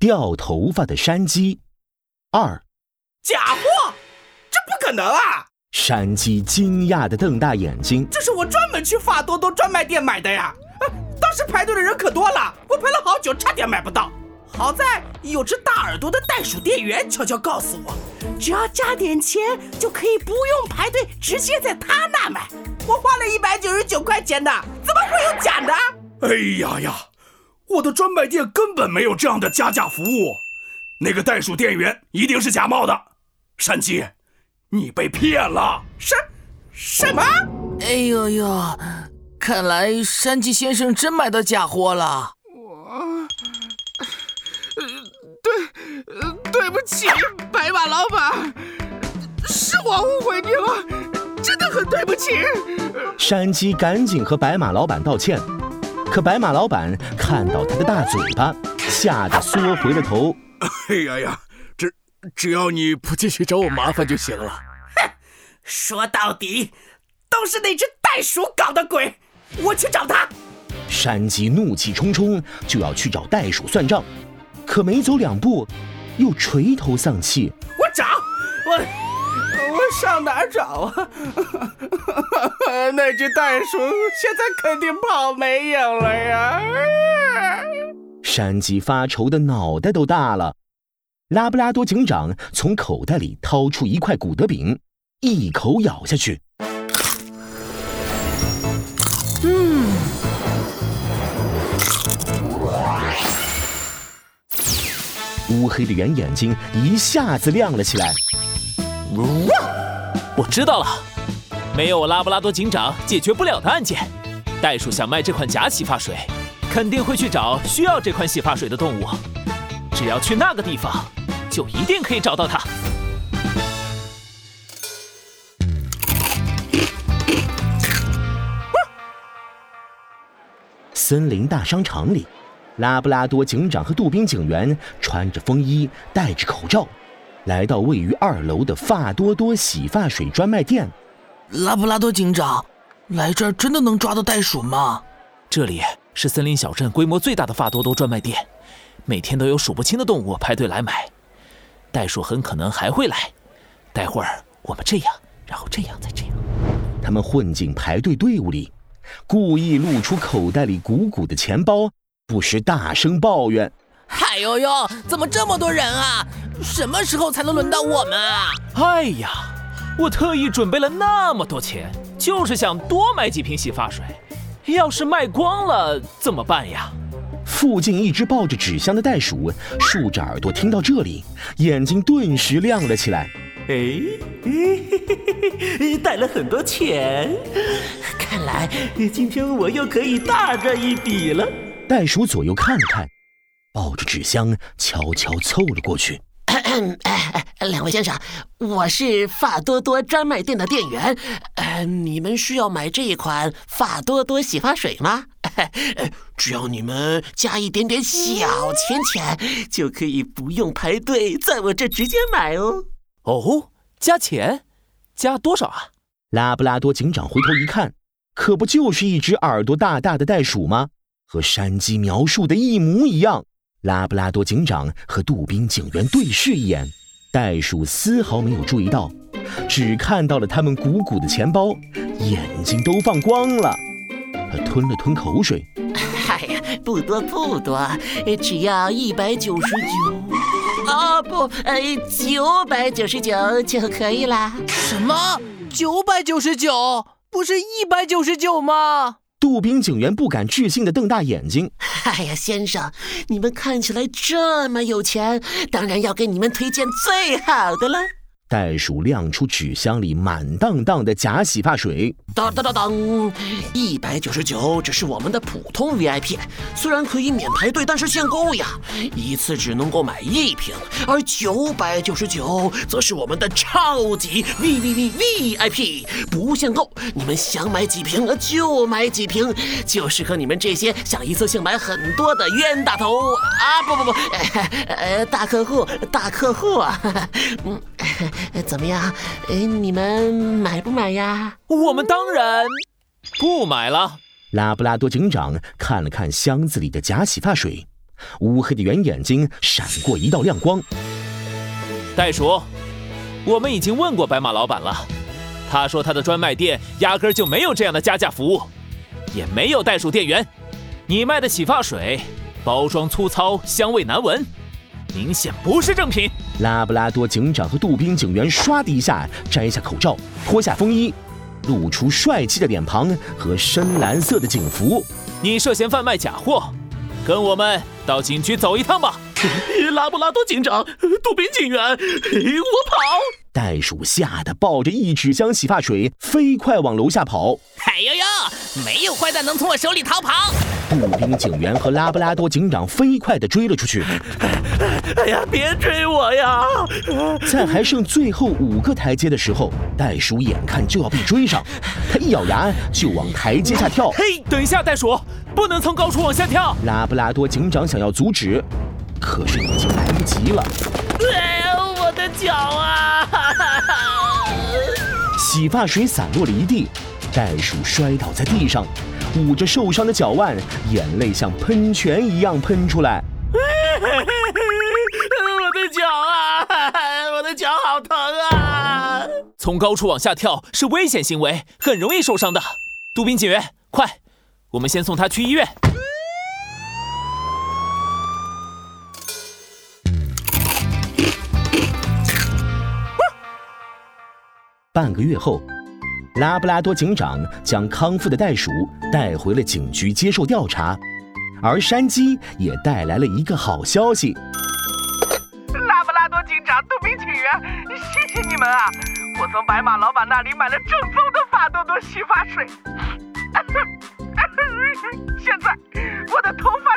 掉头发的山鸡。二，假货，这不可能啊！山鸡惊讶的瞪大眼睛，这是我专门去发多多专卖店买的呀！啊当时排队的人可多了，我排了好久，差点买不到。好在有只大耳朵的袋鼠店员悄悄告诉我，只要加点钱就可以不用排队，直接在他那买。我花了一百九十九块钱的，怎么会有假的？哎呀呀，我的专卖店根本没有这样的加价服务，那个袋鼠店员一定是假冒的。山鸡，你被骗了！什什么？哎呦呦，看来山鸡先生真买到假货了。我对，对不起，白马老板，是我误会你了，真的很对不起。山鸡赶紧和白马老板道歉，可白马老板看到他的大嘴巴，吓得缩回了头。哎呀呀，只只要你不继续找我麻烦就行了。哼，说到底都是那只袋鼠搞的鬼，我去找他。山鸡怒气冲冲就要去找袋鼠算账。可没走两步，又垂头丧气。我找我，我上哪儿找啊？那只袋鼠现在肯定跑没影了呀！山鸡发愁的脑袋都大了。拉布拉多警长从口袋里掏出一块古德饼，一口咬下去。嗯乌黑的圆眼睛一下子亮了起来。我知道了，没有我拉布拉多警长解决不了的案件。袋鼠想卖这款假洗发水，肯定会去找需要这款洗发水的动物。只要去那个地方，就一定可以找到它。森林大商场里。拉布拉多警长和杜宾警员穿着风衣，戴着口罩，来到位于二楼的发多多洗发水专卖店。拉布拉多警长，来这儿真的能抓到袋鼠吗？这里是森林小镇规模最大的发多多专卖店，每天都有数不清的动物排队来买，袋鼠很可能还会来。待会儿我们这样，然后这样，再这样。他们混进排队队伍里，故意露出口袋里鼓鼓的钱包。不时大声抱怨：“嗨呦呦，怎么这么多人啊？什么时候才能轮到我们啊？”哎呀，我特意准备了那么多钱，就是想多买几瓶洗发水。要是卖光了怎么办呀？附近一只抱着纸箱的袋鼠竖着耳朵，听到这里，眼睛顿时亮了起来。哎，带了很多钱，看来今天我又可以大赚一笔了。袋鼠左右看了看，抱着纸箱悄悄凑了过去。两位先生，我是发多多专卖店的店员。呃，你们需要买这一款发多多洗发水吗？只要你们加一点点小钱钱，就可以不用排队，在我这直接买哦。哦，加钱？加多少啊？拉布拉多警长回头一看，可不就是一只耳朵大大的袋鼠吗？和山鸡描述的一模一样。拉布拉多警长和杜宾警员对视一眼，袋鼠丝毫没有注意到，只看到了他们鼓鼓的钱包，眼睛都放光了。他吞了吞口水，哎呀，不多不多，只要一百九十九，啊不，呃，九百九十九就可以啦。什么？九百九十九？不是一百九十九吗？步兵警员不敢置信的瞪大眼睛：“哎呀，先生，你们看起来这么有钱，当然要给你们推荐最好的了。”袋鼠亮出纸箱里满当当的假洗发水，当当当当，一百九十九只是我们的普通 VIP，虽然可以免排队，但是限购呀，一次只能够买一瓶；而九百九十九则是我们的超级 V V V VIP，不限购，你们想买几瓶就买几瓶，就适合你们这些想一次性买很多的冤大头啊！不不不，呃，大客户，大客户啊，嗯。怎么样？哎，你们买不买呀？我们当然不买了。拉布拉多警长看了看箱子里的假洗发水，乌黑的圆眼睛闪过一道亮光。袋鼠，我们已经问过白马老板了，他说他的专卖店压根就没有这样的加价服务，也没有袋鼠店员。你卖的洗发水，包装粗糙，香味难闻，明显不是正品。拉布拉多警长和杜宾警员唰的一下摘下口罩，脱下风衣，露出帅气的脸庞和深蓝色的警服。你涉嫌贩卖假货，跟我们到警局走一趟吧。拉布拉多警长，杜宾警员，我跑！袋鼠吓得抱着一纸箱洗发水，飞快往楼下跑。哎呦呦，没有坏蛋能从我手里逃跑！杜宾警员和拉布拉多警长飞快地追了出去。哎呀，别追我呀！在还剩最后五个台阶的时候，袋鼠眼看就要被追上，他一咬牙就往台阶下跳。嘿，等一下，袋鼠，不能从高处往下跳！拉布拉多警长想要阻止，可是已经来不及了。哎呀，我的脚啊！洗发水散落了一地，袋鼠摔倒在地上，捂着受伤的脚腕，眼泪像喷泉一样喷出来。我的脚啊！我的脚好疼啊！从高处往下跳是危险行为，很容易受伤的。杜宾警员，快，我们先送他去医院。半个月后，拉布拉多警长将康复的袋鼠带回了警局接受调查，而山鸡也带来了一个好消息。拉布拉多警长、杜宾警员，谢谢你们啊！我从白马老板那里买了正宗的法多多洗发水，现在我的头发。